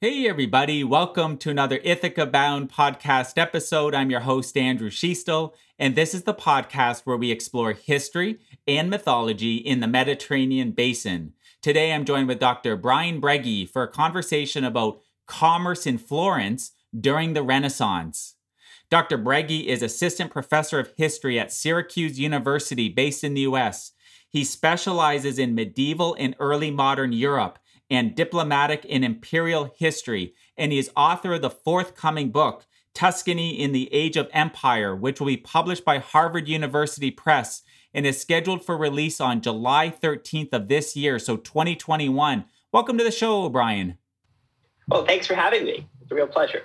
Hey, everybody. Welcome to another Ithaca Bound podcast episode. I'm your host, Andrew Schiestel, and this is the podcast where we explore history and mythology in the Mediterranean basin. Today, I'm joined with Dr. Brian Brege for a conversation about commerce in Florence during the Renaissance. Dr. Brege is assistant professor of history at Syracuse University, based in the US. He specializes in medieval and early modern Europe and diplomatic and imperial history, and he is author of the forthcoming book, Tuscany in the Age of Empire, which will be published by Harvard University Press and is scheduled for release on July 13th of this year, so 2021. Welcome to the show, Brian. Well, thanks for having me. It's a real pleasure.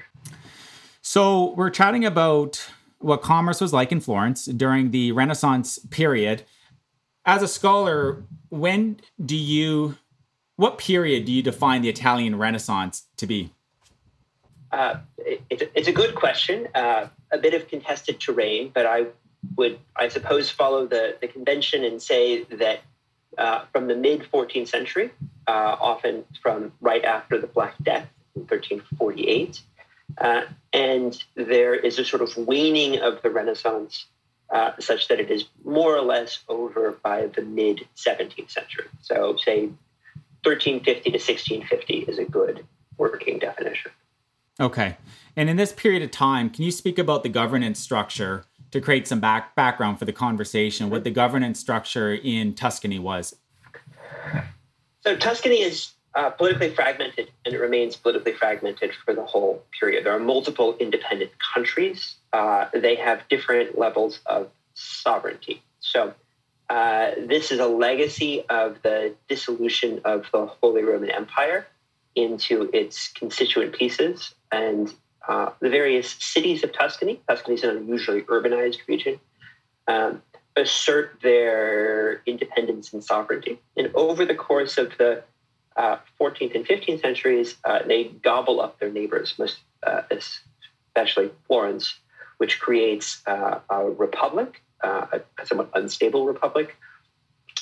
So, we're chatting about what commerce was like in Florence during the Renaissance period. As a scholar, when do you what period do you define the Italian Renaissance to be? Uh, it, it's a good question. Uh, a bit of contested terrain, but I would, I suppose, follow the, the convention and say that uh, from the mid 14th century, uh, often from right after the Black Death in 1348, uh, and there is a sort of waning of the Renaissance uh, such that it is more or less over by the mid 17th century. So, say 1350 to 1650 is a good working definition. Okay. And in this period of time, can you speak about the governance structure to create some back background for the conversation, what the governance structure in Tuscany was? So Tuscany is uh, politically fragmented and it remains politically fragmented for the whole period. There are multiple independent countries. Uh, they have different levels of sovereignty. So uh, this is a legacy of the dissolution of the Holy Roman Empire into its constituent pieces. And uh, the various cities of Tuscany, Tuscany is an unusually urbanized region, um, assert their independence and sovereignty. And over the course of the uh, 14th and 15th centuries, uh, they gobble up their neighbors, most, uh, especially Florence, which creates uh, a republic uh, a, somewhat unstable republic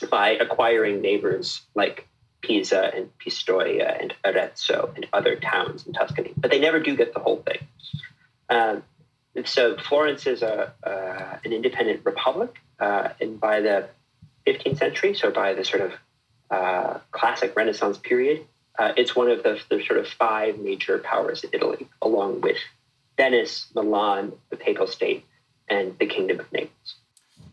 by acquiring neighbors like Pisa and Pistoia and Arezzo and other towns in Tuscany. But they never do get the whole thing. Um, so Florence is a, uh, an independent republic, uh, and by the 15th century, so by the sort of uh, classic Renaissance period, uh, it's one of the, the, sort of five major powers in Italy, along with Venice, Milan, the Papal State, and the Kingdom of Naples.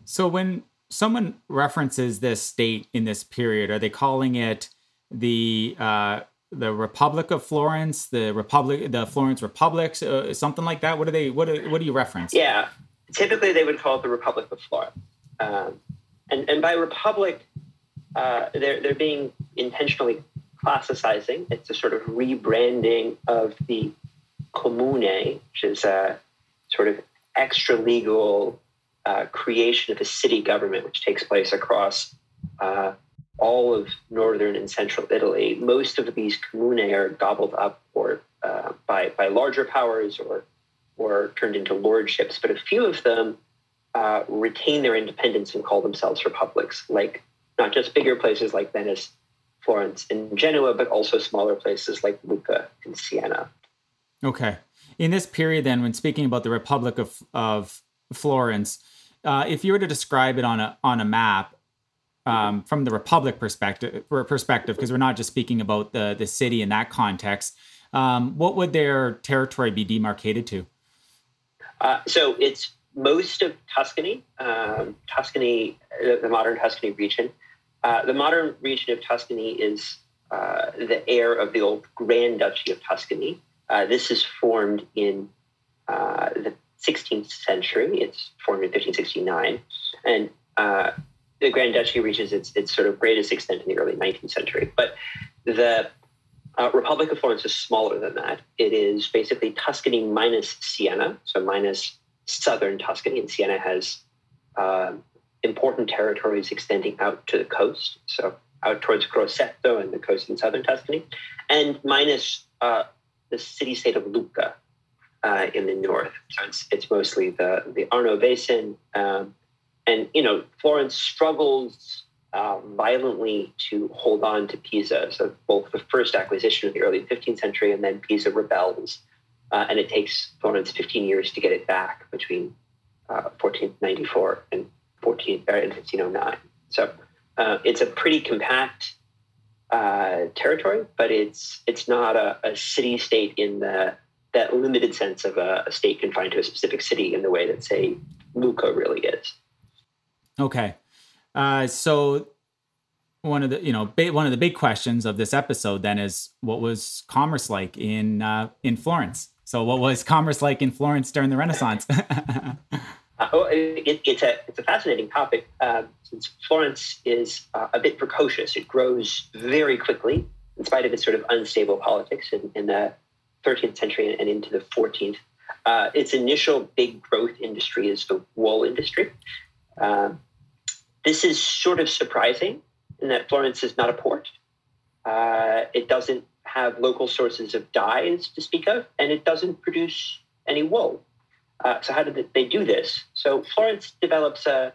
So when someone references this state in this period, are they calling it the uh, the Republic of Florence, the Republic, the Florence Republics, uh, something like that? What do they? What do, what do you reference? Yeah, typically they would call it the Republic of Florence, um, and and by republic, uh, they're they're being intentionally classicizing. It's a sort of rebranding of the comune, which is a sort of extra legal uh, creation of a city government, which takes place across uh, all of northern and central Italy. Most of these comune are gobbled up or uh, by by larger powers or or turned into lordships, but a few of them uh, retain their independence and call themselves republics, like not just bigger places like Venice, Florence, and Genoa, but also smaller places like Lucca and Siena. Okay. In this period, then, when speaking about the Republic of, of Florence, uh, if you were to describe it on a on a map um, from the republic perspective perspective because we're not just speaking about the the city in that context um, what would their territory be demarcated to? Uh, so it's most of tuscany um, tuscany the modern tuscany region. Uh, the modern region of tuscany is uh, the heir of the old grand duchy of tuscany. Uh, this is formed in uh, the 16th century. It's formed in 1569, and uh, the Grand Duchy reaches its its sort of greatest extent in the early 19th century. But the uh, Republic of Florence is smaller than that. It is basically Tuscany minus Siena, so minus southern Tuscany, and Siena has uh, important territories extending out to the coast, so out towards Grosseto and the coast in southern Tuscany, and minus uh, the city state of Lucca, uh, in the north. So it's, it's mostly the, the Arno Basin. Um, and, you know, Florence struggles uh, violently to hold on to Pisa. So both the first acquisition of the early 15th century and then Pisa rebels. Uh, and it takes Florence 15 years to get it back between uh, 1494 and 14, uh, 1509. So uh, it's a pretty compact uh, territory, but it's it's not a, a city state in the that limited sense of a, a, state confined to a specific city in the way that say Lucca really is. Okay, uh, so one of the you know ba- one of the big questions of this episode then is what was commerce like in uh, in Florence? So what was commerce like in Florence during the Renaissance? Uh, oh, it, it's a it's a fascinating topic uh, since Florence is uh, a bit precocious. It grows very quickly in spite of its sort of unstable politics and, in the 13th century and into the 14th. Uh, its initial big growth industry is the wool industry. Um, this is sort of surprising in that Florence is not a port. Uh, it doesn't have local sources of dyes to speak of, and it doesn't produce any wool. Uh, so how did they do this? So Florence develops a,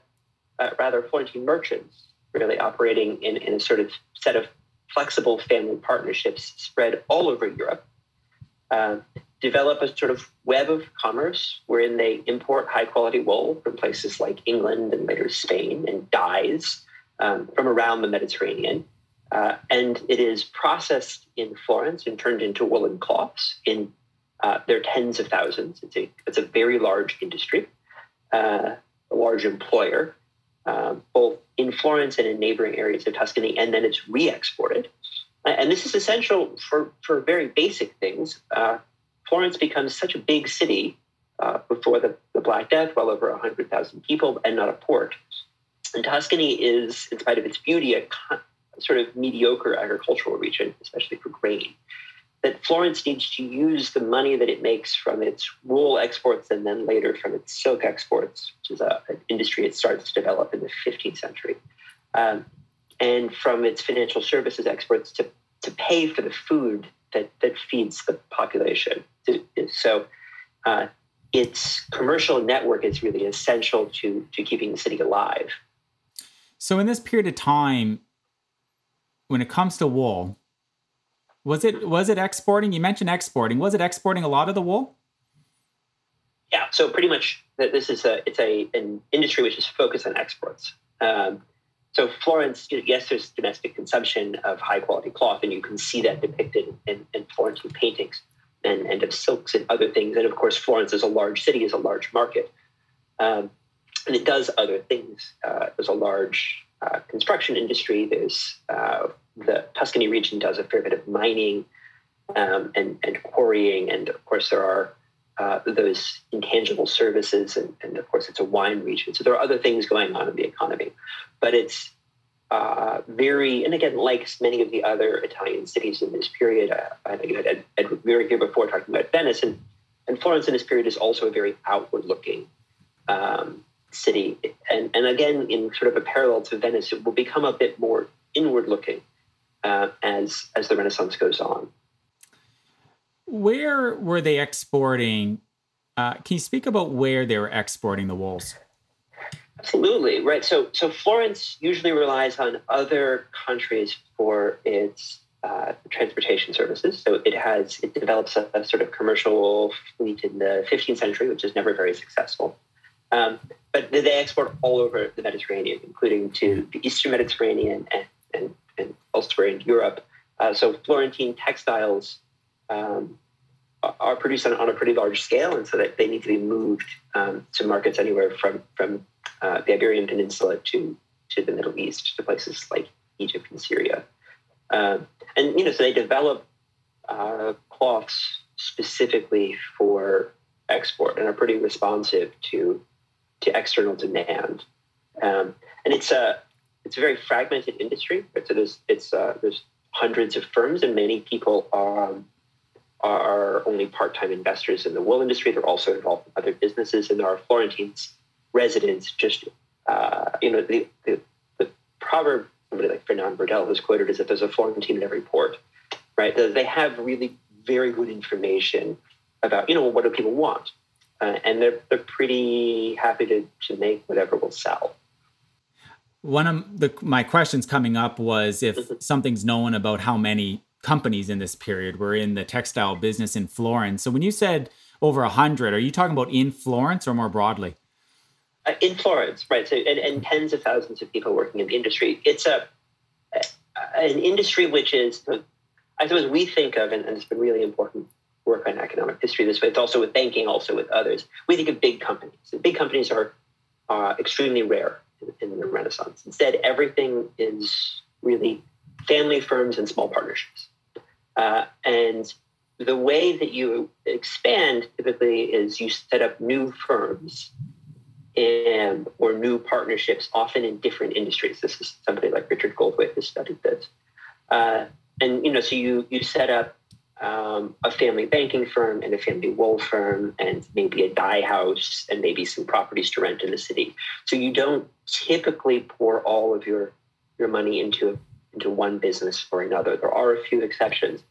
a rather Florentine merchants really operating in, in a sort of set of flexible family partnerships spread all over Europe. Uh, develop a sort of web of commerce wherein they import high quality wool from places like England and later Spain and dyes um, from around the Mediterranean. Uh, and it is processed in Florence and turned into woolen cloths in uh, there are tens of thousands. It's a, it's a very large industry, uh, a large employer, uh, both in Florence and in neighboring areas of Tuscany, and then it's re exported. And this is essential for, for very basic things. Uh, Florence becomes such a big city uh, before the, the Black Death, well over 100,000 people, and not a port. And Tuscany is, in spite of its beauty, a sort of mediocre agricultural region, especially for grain that Florence needs to use the money that it makes from its wool exports and then later from its silk exports, which is a, an industry it starts to develop in the 15th century, um, and from its financial services experts to, to pay for the food that, that feeds the population. So uh, its commercial network is really essential to, to keeping the city alive. So, in this period of time, when it comes to wool, was it was it exporting? You mentioned exporting. Was it exporting a lot of the wool? Yeah. So pretty much, this is a it's a an industry which is focused on exports. Um, so Florence, yes, there's domestic consumption of high quality cloth, and you can see that depicted in, in Florentine paintings and, and of silks and other things. And of course, Florence is a large city, is a large market, um, and it does other things. Uh, there's a large uh, construction industry. There's uh, the Tuscany region does a fair bit of mining um, and, and quarrying, and of course there are uh, those intangible services, and, and, of course it's a wine region. So there are other things going on in the economy, but it's uh, very, and again, like many of the other Italian cities in this period, uh, I think had Ed, Edward here before talking about Venice, and, and Florence in this period is also a very outward-looking um, city, and and again, in sort of a parallel to Venice, it will become a bit more inward-looking uh, as as the Renaissance goes on. Where were they exporting? Uh, can you speak about where they were exporting the wools? Absolutely right. So so Florence usually relies on other countries for its uh, transportation services. So it has it develops a, a, sort of commercial fleet in the 15th century, which is never very successful. Um, but they export all over the Mediterranean, including to the Eastern Mediterranean and, and and elsewhere in Europe. Uh, so Florentine textiles um, are produced on, on, a pretty large scale, and so that they need to be moved um, to markets anywhere from from uh, the Iberian Peninsula to to the Middle East, to places like Egypt and Syria. Um, and you know, so they develop uh, cloths specifically for export and are pretty responsive to to external demand. Um, and it's a it's a very fragmented industry. So there's it's uh, there's hundreds of firms, and many people are are only part time investors in the wool industry. They're also involved in other businesses, and there are Florentines residents. Just uh, you know, the, the the proverb somebody like Fernand Braudel has quoted is that there's a Florentine in every port. Right? They have really very good information about you know what do people want, uh, and they're they're pretty happy to to make whatever will sell. one of the my questions coming up was if mm-hmm. something's known about how many companies in this period were in the textile business in Florence. So when you said over a hundred, are you talking about in Florence or more broadly? Uh, in Florence, right? So and, and, tens of thousands of people working in the industry. It's a an industry which is, I suppose, we think of, and, and it's been really important work on economic history this way. It's also with banking, also with others. We think of big companies. And big companies are uh, extremely rare in, in the Renaissance. Instead, everything is really family firms and small partnerships. Uh, and the way that you expand typically is you set up new firms and or new partnerships, often in different industries. This is somebody like Richard Goldthwaite has studied this. Uh, and you know, so you you set up um, a family banking firm and a family wool firm and maybe a dye house and maybe some properties to rent in the city. So you don't typically pour all of your your money into into one business or another. There are a few exceptions,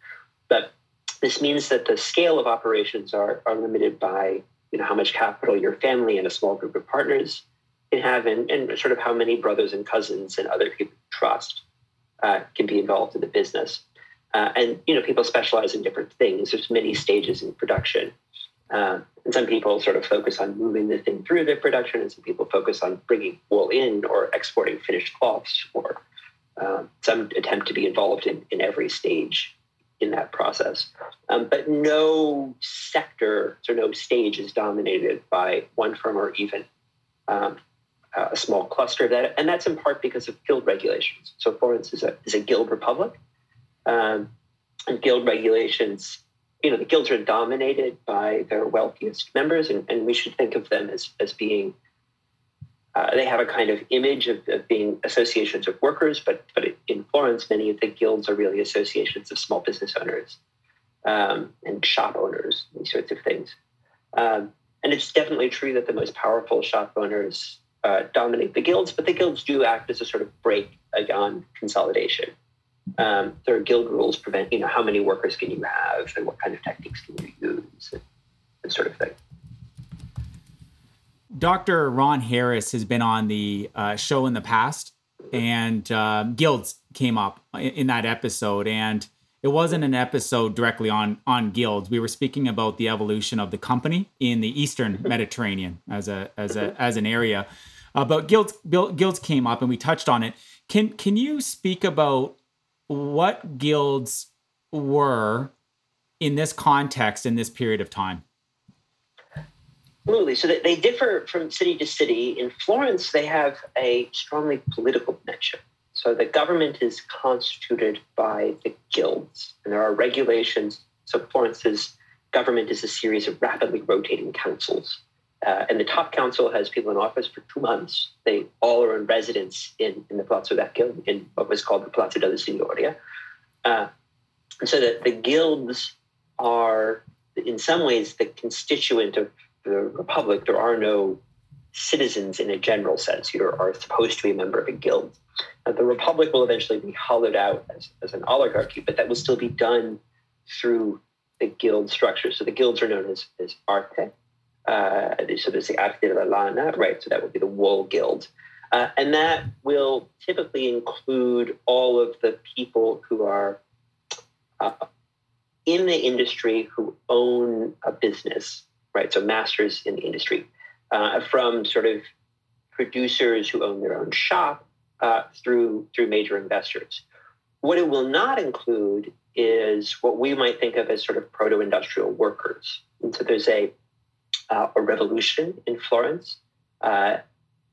but this means that the scale of operations are, are limited by you know how much capital your family and a small group of partners can have and, and sort of how many brothers and cousins and other people trust uh, can be involved in the business. Uh, and you know, people specialize in different things. There's many stages in production, uh, and some people sort of focus on moving the thing through the production, and some people focus on bringing wool in or exporting finished cloths, or uh, some attempt to be involved in, in every stage in that process. Um, but no sector or no stage is dominated by one firm or even um, a small cluster. That and that's in part because of guild regulations. So Florence is a is a guild republic um, and guild regulations, you know, the guilds are dominated by their wealthiest members, and, and we should think of them as, as being, uh, they have a kind of image of, of, being associations of workers, but, but in Florence, many of the guilds are really associations of small business owners um, and shop owners, these sorts of things. Um, and it's definitely true that the most powerful shop owners uh, dominate the guilds, but the guilds do act as a sort of brake on consolidation. Um, there are guild rules prevent, you know, how many workers can you have and what kind of techniques can you use and, and sort of thing. Dr. Ron Harris has been on the uh, show in the past, and uh, guilds came up in, in that episode. And it wasn't an episode directly on on guilds. We were speaking about the evolution of the company in the Eastern Mediterranean as a as a as an area. Uh, but guilds guilds came up, and we touched on it. Can can you speak about what guilds were in this context in this period of time? Absolutely. So they differ from city to city. In Florence, they have a strongly political dimension. So the government is constituted by the guilds, and there are regulations. So Florence's government is a series of rapidly rotating councils. Uh, and the top council has people in office for two months. They all are in residence in, in the Palazzo Vecchio, in what was called the Palazzo della Signoria. Uh, and so that the guilds are, in some ways, the constituent of the republic. There are no citizens in a general sense. You are supposed to be a member of a guild. Now, the republic will eventually be hollowed out as, as an oligarchy, but that will still be done through the guild structure. So the guilds are known as, as arte uh, so there's the Arte della Lana, right? So that would be the wool guild. Uh, and that will typically include all of the people who are uh, in the industry who own a business, right? So masters in the industry, uh, from sort of producers who own their own shop uh, through through major investors. What it will not include is what we might think of as sort of proto-industrial workers. And so there's a uh, a revolution in Florence uh,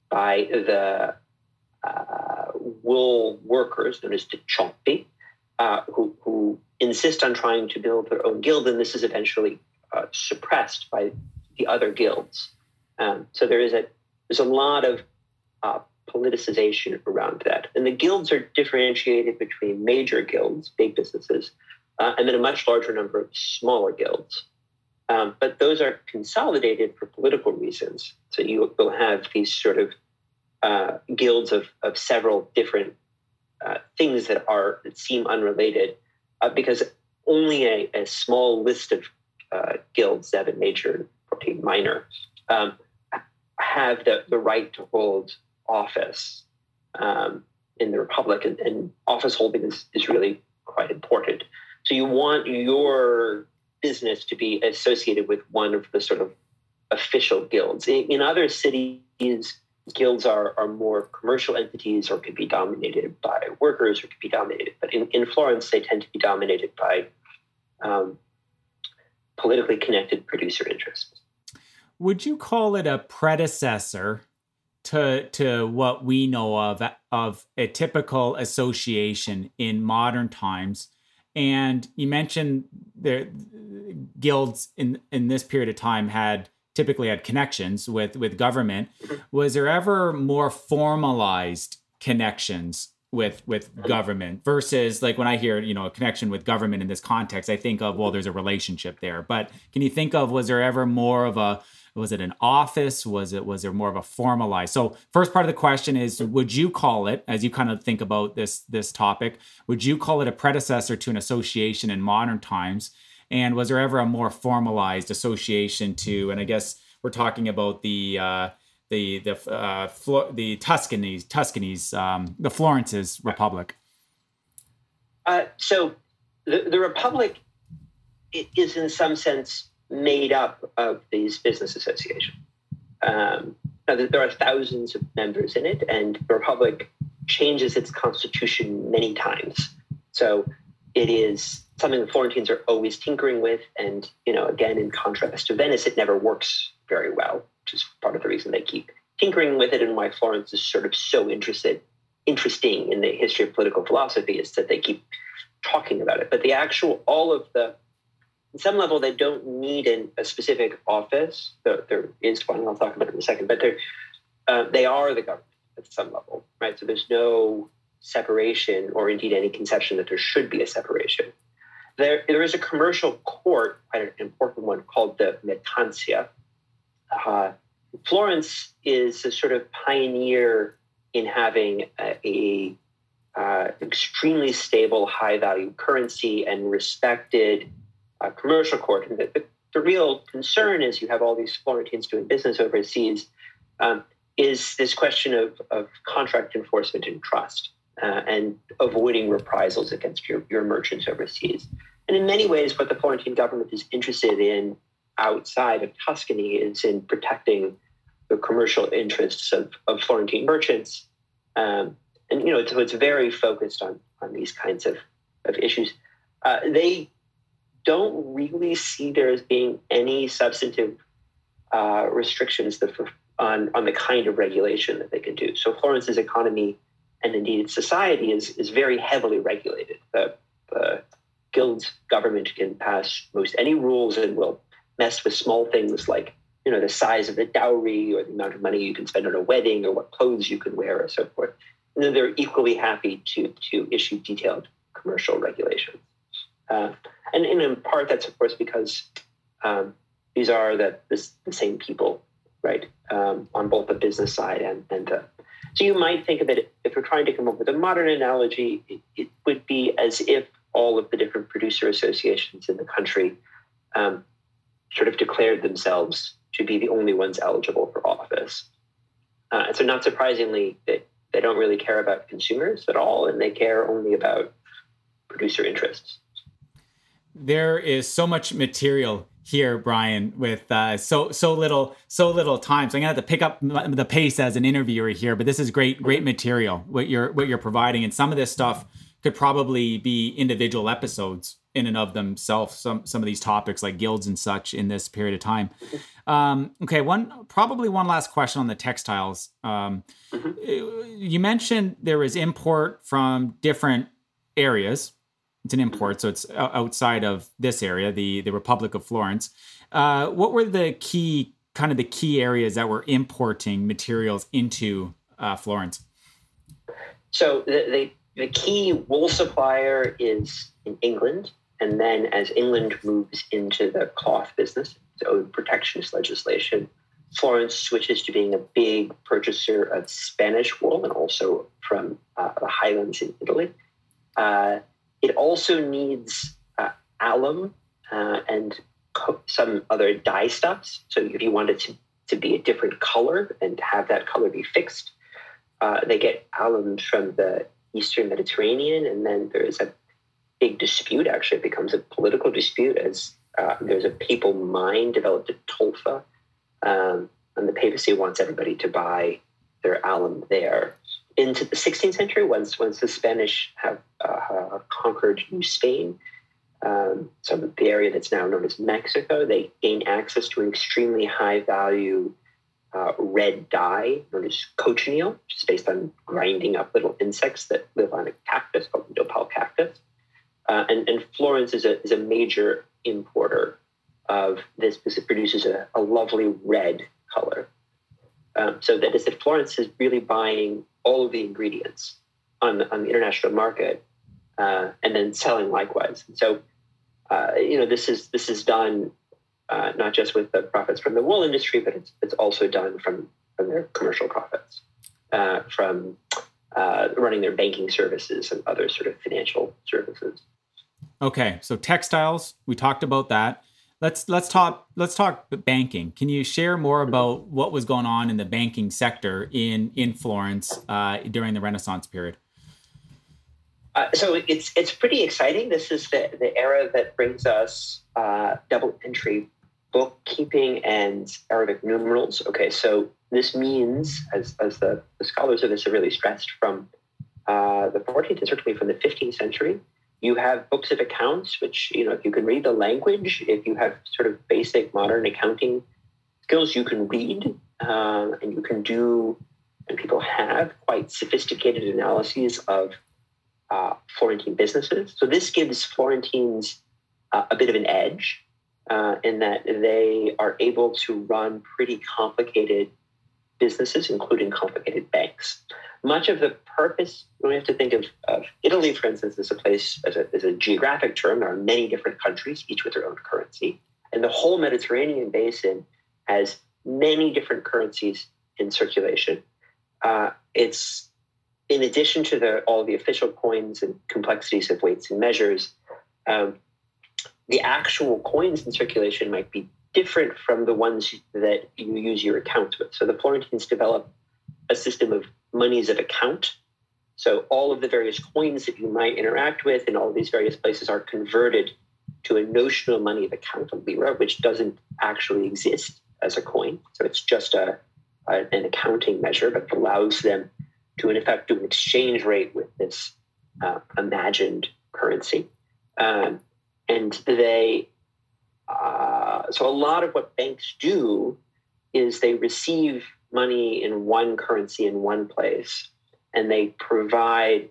by the uh, wool workers known as the Ciompi, uh, who, who, insist on trying to build their own guild, and this is eventually uh, suppressed by the other guilds. Um, so there is a there's a lot of uh, politicization around that, and the guilds are differentiated between major guilds, big businesses, and then a much larger number of smaller guilds. Um, but those are consolidated for political reasons. So you will have these sort of uh, guilds of, of several different uh, things that are that seem unrelated, uh, because only a, a, small list of uh, guilds, seven major, 14 minor, um, have the, the right to hold office um, in the republic, and, and office holding is, is really quite important. So you want your business to be associated with one of the sort of official guilds. In, in other cities, guilds are, are more commercial entities or could be dominated by workers or could be dominated. But in, in Florence, they tend to be dominated by um, politically connected producer interests. Would you call it a predecessor to to what we know of of a typical association in modern times? And you mentioned the guilds in in this period of time had typically had connections with with government. Mm-hmm. Was there ever more formalized connections with with government versus like when I hear you know a connection with government in this context, I think of well, there's a relationship there. But can you think of was there ever more of a was it an office was it was there more of a formalized so first part of the question is would you call it as you kind of think about this this topic would you call it a predecessor to an association in modern times and was there ever a more formalized association to? And I guess we're talking about the uh, the the uh, Flo- the Tuscany's Tuscany's um, the Florence's Republic. Uh, so the the Republic is in some sense made up of these business associations. Um, there are thousands of members in it, and the Republic changes its constitution many times. So it is something the Florentines are always tinkering with. And, you know, again, in contrast to Venice, it never works very well, which is part of the reason they keep tinkering with it and why Florence is sort of so interested, interesting in the history of political philosophy is that they keep talking about it. But the actual, all of the, in some level, they don't need an, a specific office. There, there is one, I'll talk about it in a second, but uh, they are the government at some level, right? So there's no separation or indeed any conception that there should be a separation. There, there is a commercial court, quite an important one, called the Mercanzia. Uh, Florence is a sort of pioneer in having a, a uh, extremely stable, high value currency and respected uh, commercial court. And the, the, the, real concern is you have all these Florentines doing business overseas. Um, is this question of, of contract enforcement and trust uh, and avoiding reprisals against your, your merchants overseas. And in many ways, what the Florentine government is interested in outside of Tuscany is in protecting the commercial interests of, of Florentine merchants. Um, and, you know, so it's very focused on, on these kinds of, of issues. Uh, they don't really see there as being any substantive uh, restrictions on, on the kind of regulation that they can do. So Florence's economy and indeed society is, is very heavily regulated. The, the guild's government can pass most any rules and will mess with small things like you know the size of the dowry or the amount of money you can spend on a wedding or what clothes you can wear or so forth. And then they're equally happy to to issue detailed commercial regulations. Uh, and, and, in part, that's of course because um, these are the, the, the, same people, right, um, on both the business side and, and uh, so you might think of it, if we're trying to come up with a modern analogy, it, it would be as if all of the different producer associations in the country um, sort of declared themselves to be the only ones eligible for office. Uh, and so, not surprisingly, they, they don't really care about consumers at all, and they care only about producer interests. There is so much material here, Brian, with uh, so so little so little time. So I'm gonna have to pick up the pace as an interviewer here. But this is great great material what you're what you're providing, and some of this stuff could probably be individual episodes in and of themselves. Some some of these topics like guilds and such in this period of time. Um, okay, one probably one last question on the textiles. Um, mm-hmm. You mentioned there was import from different areas it's an import, so it's outside of this area, the the Republic of Florence. Uh, what were the key kind of the key areas that were importing materials into uh, Florence? So the, the, the key wool supplier is in England, and then as England moves into the cloth business, so protectionist legislation, Florence switches to being a big purchaser of Spanish wool and also from uh, the highlands in Italy. Uh, it also needs uh, alum uh, and co- some other dye stuffs. So if you wanted to, to be a different color and have that color be fixed, Uh, they get alum from the Eastern Mediterranean, and then there is a big dispute. Actually, it becomes a political dispute as uh, there's a papal mine developed at Tolfa, um, and the papacy wants everybody to buy their alum there. Into the 16th century, once once the Spanish have uh, conquered New Spain, um, so the area that's now known as Mexico, they gain access to an extremely high value uh, red dye known as cochineal, which is based on grinding up little insects that live on a cactus called the nopal cactus. Uh, and, and, Florence is a, is a major importer of this because it produces a, a lovely red color. Um, so that is that Florence is really buying all of the ingredients on the, on the international market uh, and then selling likewise. And so, uh, you know, this is this is done uh, not just with the profits from the wool industry, but it's, it's also done from, from their commercial profits, uh, from uh, running their banking services and other sort of financial services. Okay, so textiles, we talked about that. Let's let's talk let's talk banking. Can you share more about what was going on in the banking sector in in Florence uh, during the Renaissance period? Uh, so it's it's pretty exciting. This is the, the era that brings us uh, double entry bookkeeping and Arabic numerals. Okay, so this means, as, as the, the scholars of this have really stressed from uh, the 14th and certainly from the 15th century, you have books of accounts, which, you know, if you can read the language, if you have sort of basic modern accounting skills, you can read uh, and you can do, and people have quite sophisticated analyses of uh, Florentine businesses. So this gives Florentines uh, a bit of an edge uh, in that they are able to run pretty complicated businesses, including complicated banks. Much of the purpose, we have to think of, of Italy, for instance, as a place, as a, as a geographic term. There are many different countries, each with their own currency. And the whole Mediterranean basin has many different currencies in circulation. Uh, it's in addition to the, all the official coins and complexities of weights and measures, um, the actual coins in circulation might be different from the ones that you use your accounts with. So the Florentines developed a system of monies of account. So all of the various coins that you might interact with in all of these various places are converted to a notional money of account, of lira, which doesn't actually exist as a coin. So it's just a, a an accounting measure, but allows them to, in effect, do an exchange rate with this uh, imagined currency. Um, and they uh, so a lot of what banks do is they receive money in one currency in one place and they provide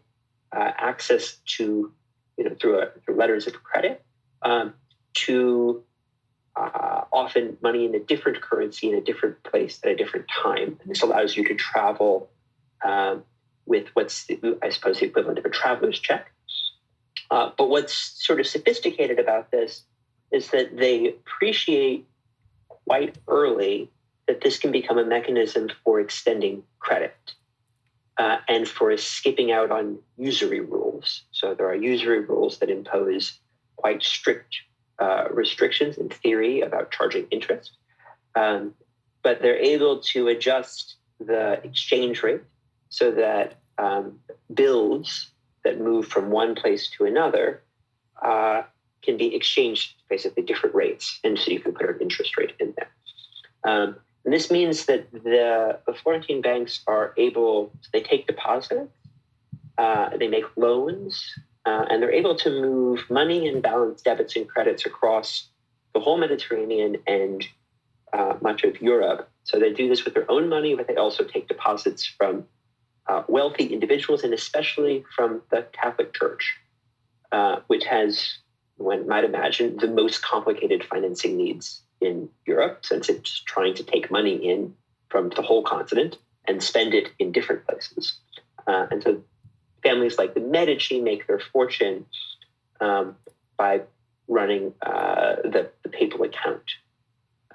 uh, access to you know through, a, through letters of credit um, to uh, often money in a different currency in a different place at a different time. And this allows you to travel um, with what's the, i suppose the equivalent of a traveler's check. Uh, but what's sort of sophisticated about this is that they appreciate quite early that this can become a mechanism for extending credit uh, and for skipping out on usury rules. So there are usury rules that impose quite strict uh, restrictions in theory about charging interest. Um, but they're able to adjust the exchange rate so that um, bills that move from one place to another uh, can be exchanged basically different rates. And so you can put an interest rate in there. Um, and this means that the, the Florentine banks are able, they take deposits, uh, they make loans, uh, and they're able to move money and balance debits and credits across the whole Mediterranean and uh, much of Europe. So they do this with their own money, but they also take deposits from uh, wealthy individuals and especially from the Catholic Church, uh, which has, one might imagine, the most complicated financing needs in Europe since it's trying to take money in from the whole continent and spend it in different places. Uh, and so families like the Medici make their fortune um, by running uh, the, the, papal account.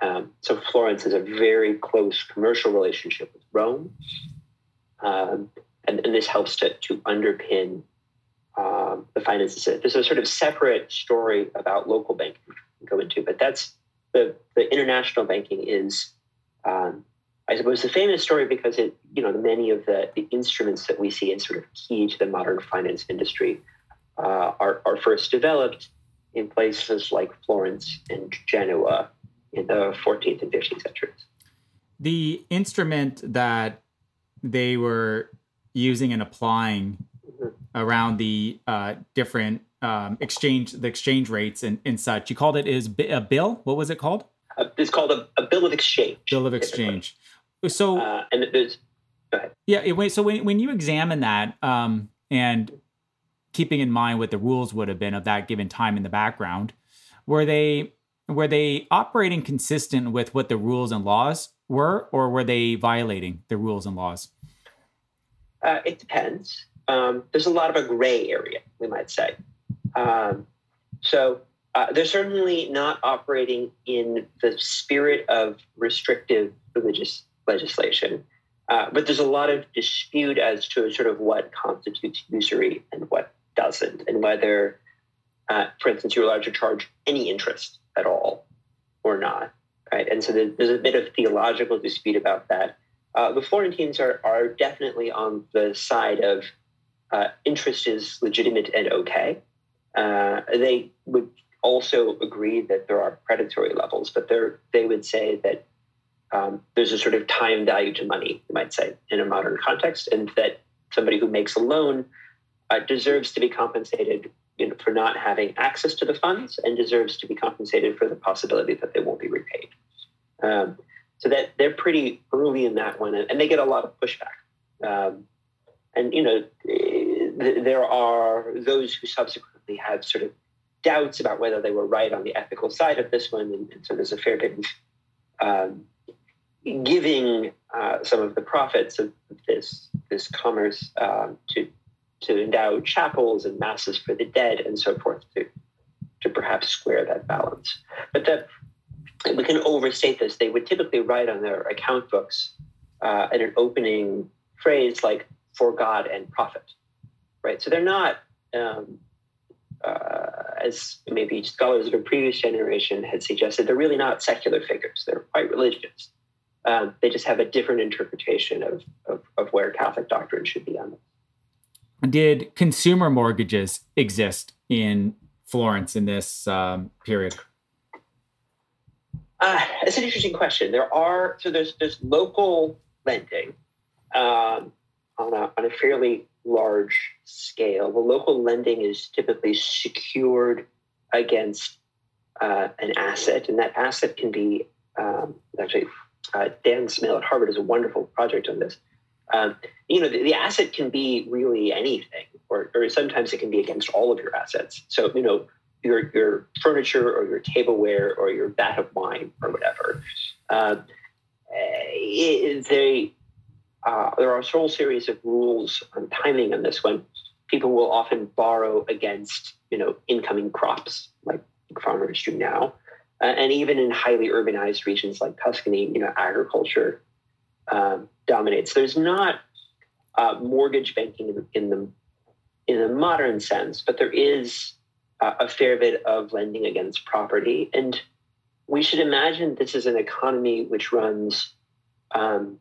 Um, so Florence has a very close commercial relationship with Rome. Um, and, and, this helps to, to underpin um, the finances. There's a sort of separate story about local banking we can go into, but that's the, the international banking is um, I suppose the famous story because it, you know, many of the, the instruments that we see as sort of key to the modern finance industry uh, are, are first developed in places like Florence and Genoa in the 14th and 15th centuries. The instrument that they were using and applying mm-hmm. around the uh, different um, exchange, the exchange rates and, and such, you called it is a bill. What was it called? Uh, it's called a, a, bill of exchange. Bill of exchange. So, uh, and there's, go ahead. Yeah. Wait. So when when you examine that, um, and keeping in mind what the rules would have been of that given time in the background, were they were they operating consistent with what the rules and laws were, or were they violating the rules and laws? Uh, it depends. Um, there's a lot of a gray area, we might say. Um, so uh, they're certainly not operating in the spirit of restrictive religious legislation. Uh, but there's a lot of dispute as to sort of what constitutes usury and what doesn't, and whether, uh, for instance, you're allowed to charge any interest at all or not. Right, and so there's a bit of theological dispute about that. Uh, the Florentines are are definitely on the side of uh, interest is legitimate and okay. Uh, they would also agree that there are predatory levels, but they would say that um, there's a sort of time value to money, you might say, in a modern context, and that somebody who makes a loan uh, deserves to be compensated you know, for not having access to the funds and deserves to be compensated for the possibility that they won't be repaid. Um, so that they're pretty early in that one, and they get a lot of pushback. Um, and you know, th- there are those who subsequently have sort of doubts about whether they were right on the ethical side of this one, and, and so there's a fair bit of um, giving uh, some of the profits of this this commerce um, to to endow chapels and masses for the dead and so forth to to perhaps square that balance. But that we can overstate this. They would typically write on their account books uh, an opening phrase like "for God and profit," right? So they're not. Um, uh, as maybe scholars of a previous generation had suggested, they're really not secular figures. They're quite religious. Um, they just have a different interpretation of, of, of where Catholic doctrine should be on this. Did consumer mortgages exist in Florence in this um, period? Uh, it's an interesting question. There are so there's there's local lending um, on a on a fairly large scale. The local lending is typically secured against uh, an asset, and that asset can be um, actually uh, Dan Smail at Harvard is a wonderful project on this. Um, you know, the, the, asset can be really anything, or, or sometimes it can be against all of your assets. So, you know, your, your furniture or your tableware or your vat of wine or whatever. Uh, it, they, uh, there are a whole series of rules on timing on this one. People will often borrow against, you know, incoming crops like farmers do now. Uh, and even in highly urbanized regions like Tuscany, you know, agriculture um, dominates. There's not uh, mortgage banking in, in, the in the modern sense, but there is uh, a fair bit of lending against property, and we should imagine this is an economy which runs. Um,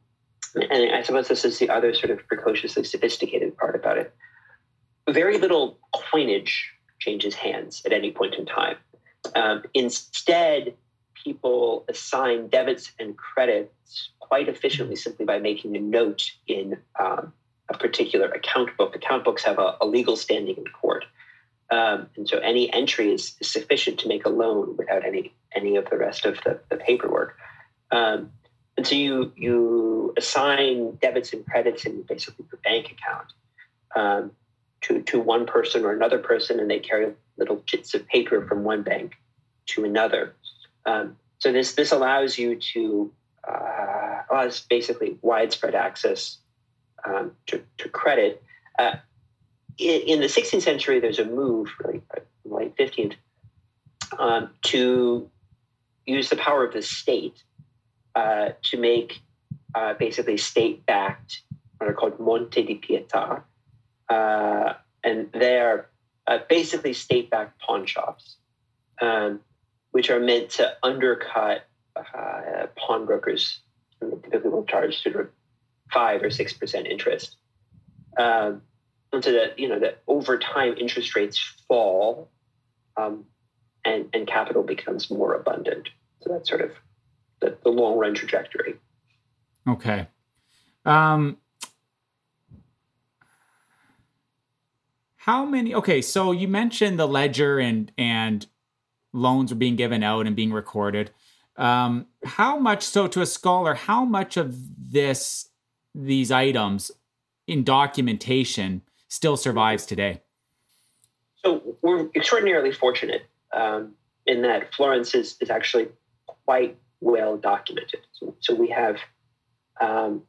and I suppose this is the other sort of precociously sophisticated part about it. Very little coinage changes hands at any point in time. Um, instead, people assign debits and credits quite efficiently simply by making a note in um, a particular account book. Account books have a, a legal standing in court. Um, and so any entry is, is, sufficient to make a loan without any any of the rest of the, the paperwork. Um, and so you you assign debits and credits in basically your bank account um, to to one person or another person, and they carry little chits of paper from one bank to another. Um, so this this allows you to uh, allows basically widespread access um, to, to credit. Uh, in, in, the 16th century, there's a move, really, uh, late 15th, um, to use the power of the state uh, to make uh, basically state-backed what are called Monte di Pietà, uh, and they are basically state-backed pawn shops. Um, which are meant to undercut uh, pawnbrokers' they typically will charge sort of five or six percent interest. Um, and so that you know that over time interest rates fall, um, and and capital becomes more abundant. So that's sort of the, the long run trajectory. Okay. Um, how many? Okay, so you mentioned the ledger and and loans are being given out and being recorded. Um, how much so to a scholar? How much of this these items in documentation still survives today? So we're extraordinarily fortunate um, in that Florence is, is actually quite well documented. So, so we have, um,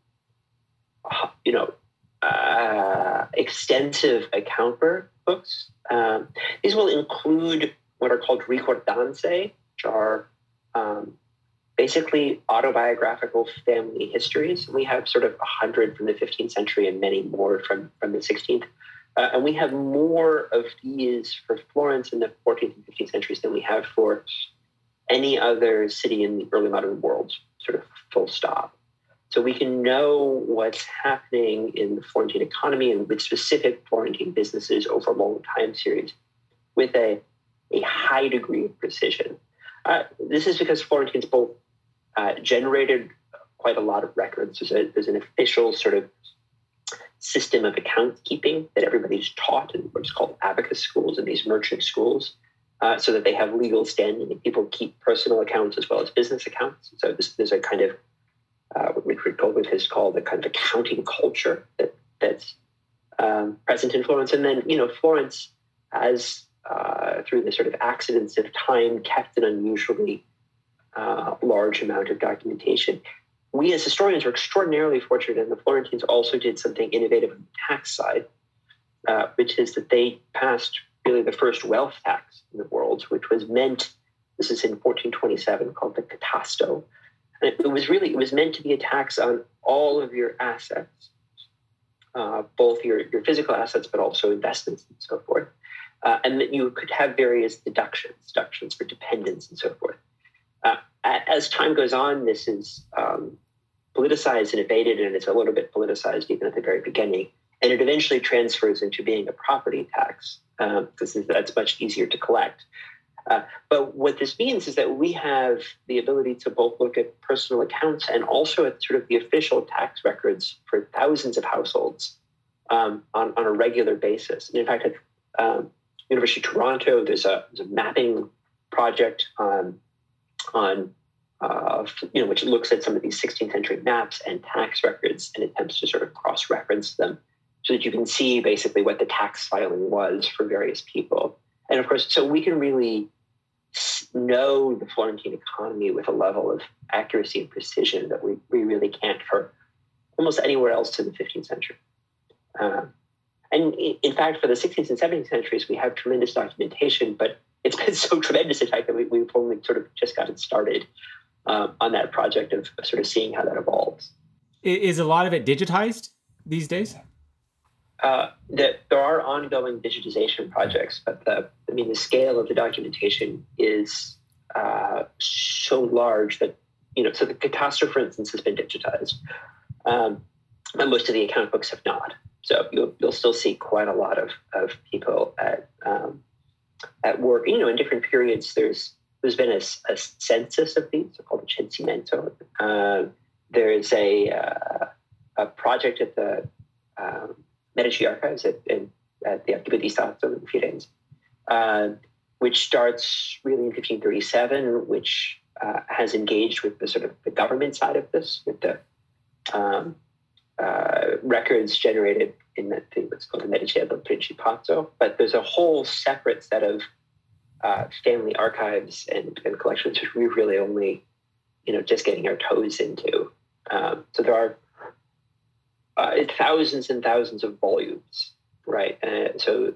you know, uh, extensive account books. Um, these will include what are called ricordanze, which are um, basically autobiographical family histories. And We have sort of 100 from the 15th century and many more from, from the 16th. Uh, and we have more of these for Florence in the 14th and 15th centuries than we have for any other city in the early modern world, sort of full stop. So we can know what's happening in the Florentine economy and with specific Florentine businesses over a long time series with a, a high degree of precision. Uh, this is because Florentines both uh, generated quite a lot of records. There's, a, there's, an official sort of system of account keeping that everybody's taught in what's called abacus schools and these merchant schools, uh, so that they have legal standing and people keep personal accounts as well as business accounts. So this, there's a kind of uh, what Richard Goldthwaite has called a kind of accounting culture that that's um, present in Florence. And then you know Florence has uh, through the sort of accidents of time kept an unusually uh, large amount of documentation. We as historians are extraordinarily fortunate, and the Florentines also did something innovative on the tax side, uh, which is that they passed really the first wealth tax in the world, which was meant, this is in 1427, called the catasto. And it, was really, it was meant to be a tax on all of your assets, uh, both your, your physical assets, but also investments and so forth. Uh, and that you could have various deductions, deductions for dependents and so forth uh, as time goes on, this is um, politicized and evaded, and it's a little bit politicized even at the very beginning. And it eventually transfers into being a property tax because um, that's much easier to collect. Uh, but what this means is that we have the ability to both look at personal accounts and also at sort of the official tax records for thousands of households um, on, on a regular basis. And in fact, at um, University of Toronto, there's a, there's a mapping project on on uh, you know, which looks at some of these 16th century maps and tax records and attempts to sort of cross reference them so that you can see basically what the tax filing was for various people. And of course, so we can really know the Florentine economy with a level of accuracy and precision that we, we really can't for almost anywhere else in the 15th century. Uh, and in fact, for the 16th and 17th centuries, we have tremendous documentation, but it's been so tremendous, in fact, that we, we've only sort of just gotten started um, on that project of sort of seeing how that evolves. Is a lot of it digitized these days? Uh, that there are ongoing digitization projects, but the I mean the scale of the documentation is uh, so large that you know. So the catasto, for instance, has been digitized, um, but most of the account books have not. So you'll you'll still see quite a lot of of people at um, at work. You know, in different periods, there's there's been a, a census of these called the censimento. Uh, there's a uh, a project at the um, Medici Archives at, at the Archivio di Stato in Firenze, uh, which starts really in 1537, which uh, has engaged with the sort of the government side of this, with the um, uh, records generated in the thing that's called the Mediceo del Principato. But there's a whole separate set of uh, family archives and, and, collections which we're really only, you know, just getting our toes into. Um, so there are uh, thousands and thousands of volumes, right? Uh, so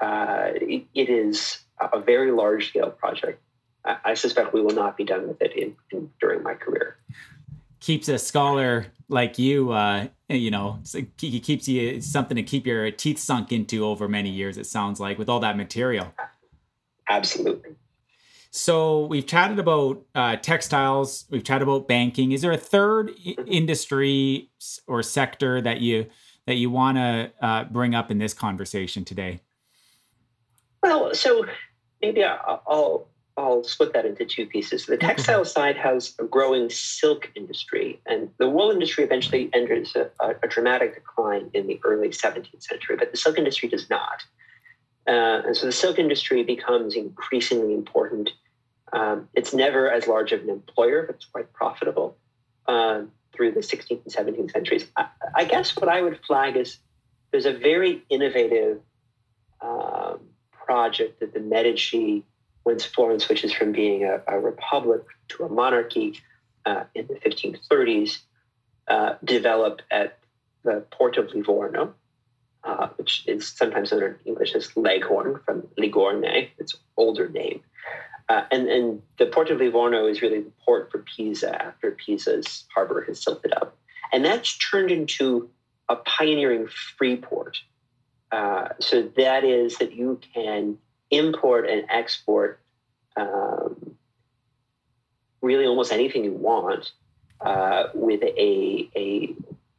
uh, it, it is a very large scale project. I, I, suspect we will not be done with it in, in during my career keeps a scholar like you, uh, you know, he keeps you something to keep your teeth sunk into over many years. It sounds like with all that material. Absolutely. So we've chatted about uh, textiles, we've chatted about banking. Is there a third I- industry or sector that you that you want to uh, bring up in this conversation today? Well, so maybe I'll, I'll split that into two pieces. The textile side has a growing silk industry, and the wool industry eventually enters a, a, dramatic decline in the early 17th century, but the silk industry does not. Uh, and so the silk industry becomes increasingly important. Um, it's never as large of an employer, but it's quite profitable uh, through the 16th and 17th centuries. I, I, guess what I would flag is there's a very innovative um, project that the Medici once Florence switches from being a, a republic to a monarchy uh, in the 1530s, uh, developed at the port of Livorno, uh, which is sometimes known in English as Leghorn from Ligorne, its older name. Uh, and, and the port of Livorno is really the port for Pisa after Pisa's harbor has silted up. And that's turned into a pioneering free port. Uh, so that is that you can import and export um, really almost anything you want uh, with a, a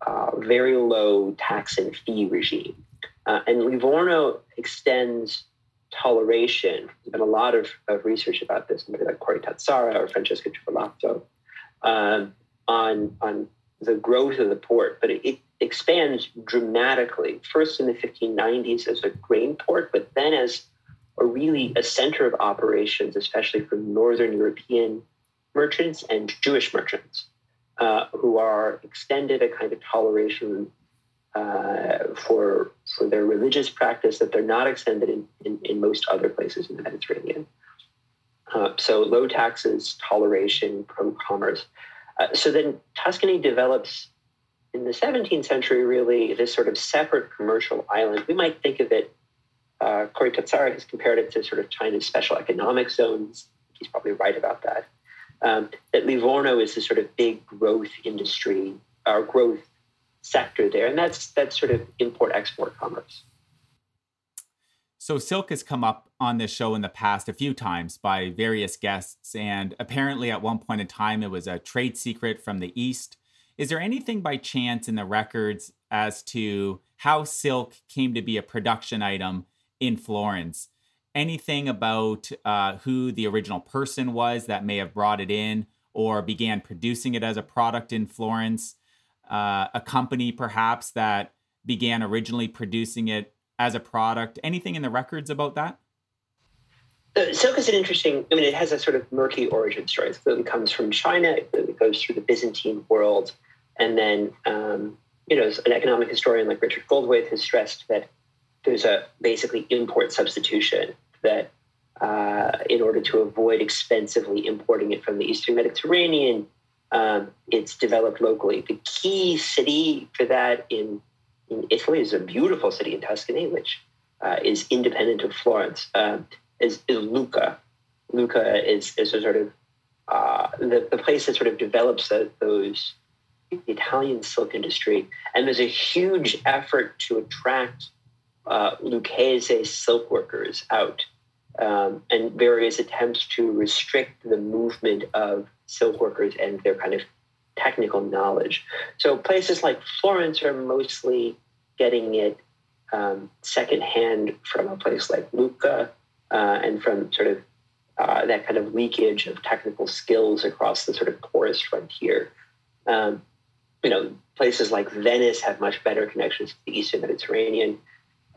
uh, very low tax and fee regime. Uh, and Livorno extends toleration. There's been a lot of, of research about this, somebody like Corey Tazzara or Francesca Trivellato, um, on, on the growth of the port, but it, it, expands dramatically. First in the 1590s as a grain port, but then as are really a center of operations, especially for Northern European merchants and Jewish merchants uh, who are extended a kind of toleration uh, for, for their religious practice that they're not extended in, in, in most other places in the Mediterranean. Uh, so low taxes, toleration, pro commerce. Uh, so then Tuscany develops in the 17th century really this sort of separate commercial island. We might think of it uh, Corey Tazzara has compared it to sort of China's special economic zones. He's probably right about that. Um, that Livorno is the sort of big growth industry or growth sector there, and that's that's sort of import export commerce. So silk has come up on this show in the past a few times by various guests, and apparently at one point in time it was a trade secret from the east. Is there anything by chance in the records as to how silk came to be a production item in Florence. Anything about uh, who the original person was that may have brought it in or began producing it as a product in Florence? Uh, a company perhaps that began originally producing it as a product? Anything in the records about that? Uh, silk is an interesting, I mean, it has a sort of murky origin story. It clearly comes from China, it goes through the Byzantine world. And then, um, you know, an economic historian like Richard Goldthwaite has stressed that there's a basically import substitution that uh, in order to avoid expensively importing it from the Eastern Mediterranean, um, it's developed locally. The key city for that in, in Italy is a beautiful city in Tuscany, which uh, is independent of Florence, uh, is, is Lucca. Lucca is, is a sort of uh, the, the place that sort of develops the, those Italian silk industry. And there's a huge effort to attract uh, Lucchese silk workers out um, and various attempts to restrict the movement of silk workers and their kind of technical knowledge. So places like Florence are mostly getting it um, secondhand from a place like Lucca uh, and from sort of uh, that kind of leakage of technical skills across the sort of porous frontier. Um, you know, places like Venice have much better connections to the Eastern Mediterranean.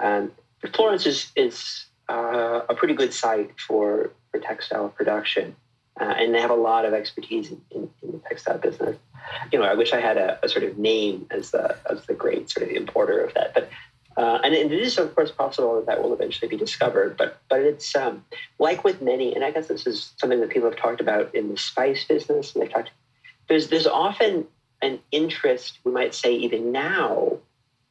Um, Florence is, is uh, a pretty good site for, for textile production. Uh, and they have a lot of expertise in, in, in, the textile business. You know, I wish I had a, a, sort of name as the as the great sort of importer of that. But uh, and it is of course possible that that will eventually be discovered. But but it's um, like with many, and I guess this is something that people have talked about in the spice business. And they talked there's there's often an interest, we might say even now,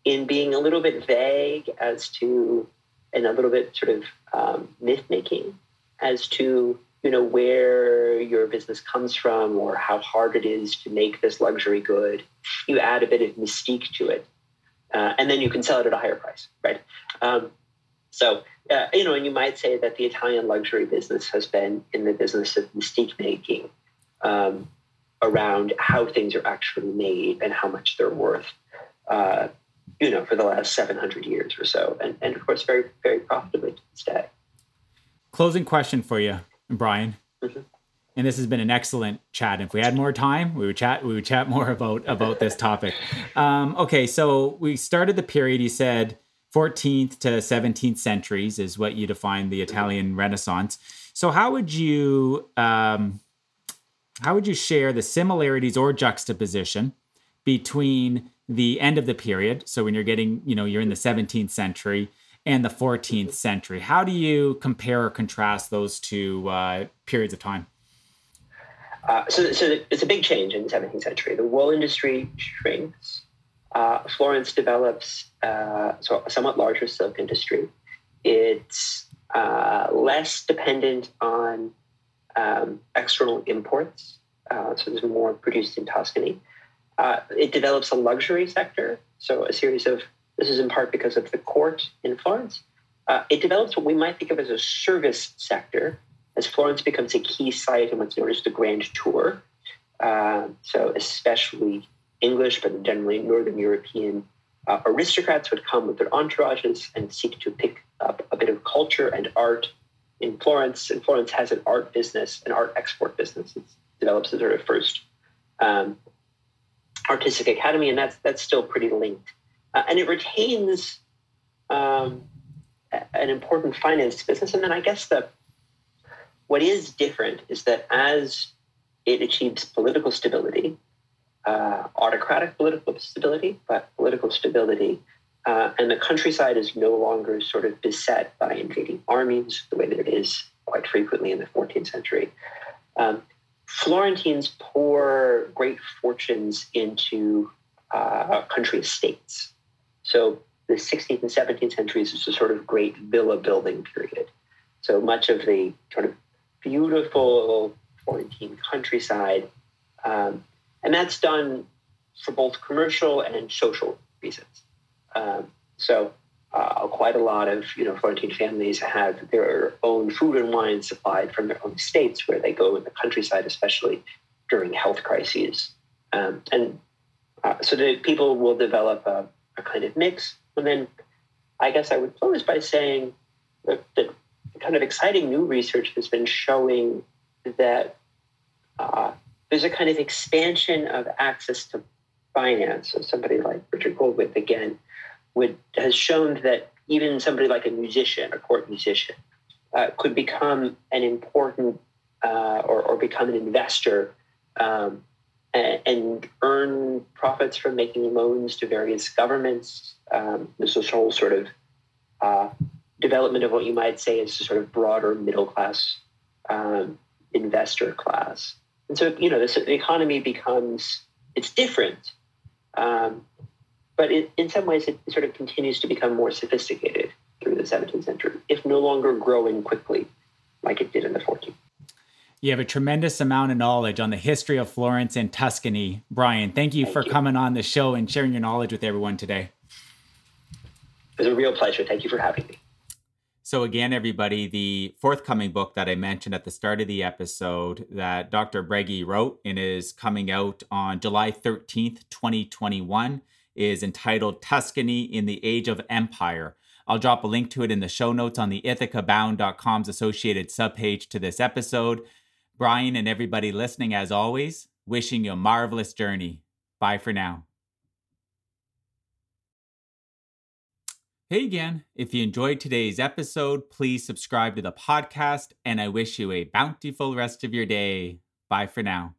in being a little bit vague as to, and a little bit sort of um, myth making as to, you know, where your business comes from or how hard it is to make this luxury good. You add a bit of mystique to it, uh, and then you can sell it at a higher price, right? Um, so uh, you know, and you might say that the Italian luxury business has been in the business of mystique making um, around how things are actually made and how much they're worth. Uh, you know, for the last 700 years or so, and, and of course, very, very profitably to this day. Closing question for you, Brian. Mm-hmm. And this has been an excellent chat. If we had more time, we would chat. We would chat more about about this topic. Um, okay, so we started the period. You said 14th to 17th centuries is what you define the Italian Renaissance. So how would you um, how would you share the similarities or juxtaposition between the end of the period? So when you're getting, you know, you're in the 17th century and the 14th century. How do you compare or contrast those two uh, periods of time? Uh, so, so it's a big change in the 17th century. The wool industry shrinks. Uh, Florence develops uh, so a somewhat larger silk industry. It's uh, less dependent on um, external imports, uh, so there's more produced in Tuscany. Uh, it develops a luxury sector, so a series of this is in part because of the court in Florence. Uh, it develops what we might think of as a service sector, as Florence becomes a key site in what's known as the Grand Tour. Uh, so, especially English, but generally Northern European uh, aristocrats would come with their entourages and seek to pick up a bit of culture and art in Florence. And Florence has an art business, an art export business. It develops the sort of first um, artistic academy, and that's that's still pretty linked. Uh, and it retains um, an important finance business. And then I guess the what is different is that as it achieves political stability, uh, autocratic political stability, but political stability, uh, and the countryside is no longer sort of beset by invading armies the way that it is quite frequently in the 14th century. Um, Florentines pour great fortunes into uh, country estates. So the 16th and 17th centuries is a sort of great villa building period. So much of the sort of beautiful Florentine countryside, um, and that's done for both commercial and social reasons. Um, so uh, quite a lot of you know Florentine families have their own food and wine supplied from their own estates, where they go in the countryside, especially during health crises. Um, and uh, so the people will develop a, a kind of mix. And then I guess I would close by saying that, that kind of exciting new research has been showing that uh, there's a kind of expansion of access to finance. So somebody like Richard Goldwith again would has shown that even somebody like a musician, a court musician, uh, could become an important uh, or, or become an investor um, and, earn profits from making loans to various governments. Um, this whole sort of uh, development of what you might say is a sort of broader middle class um, investor class. And so, you know, this, the economy becomes, it's different. Um, but it, in some ways, it sort of continues to become more sophisticated through the 17th century, if no longer growing quickly like it did in the 14th. You have a tremendous amount of knowledge on the history of Florence and Tuscany. Brian, thank you thank for you. coming on the show and sharing your knowledge with everyone today. It was a real pleasure. Thank you for having me. So, again, everybody, the forthcoming book that I mentioned at the start of the episode that Dr. Brege wrote and is coming out on July 13th, 2021, is entitled Tuscany in the Age of Empire. I'll drop a link to it in the show notes on the ithacabound.com's associated subpage to this episode. Brian and everybody listening, as always, wishing you a marvelous journey. Bye for now. Hey again, if you enjoyed today's episode, please subscribe to the podcast, and I wish you a bountiful rest of your day. Bye for now.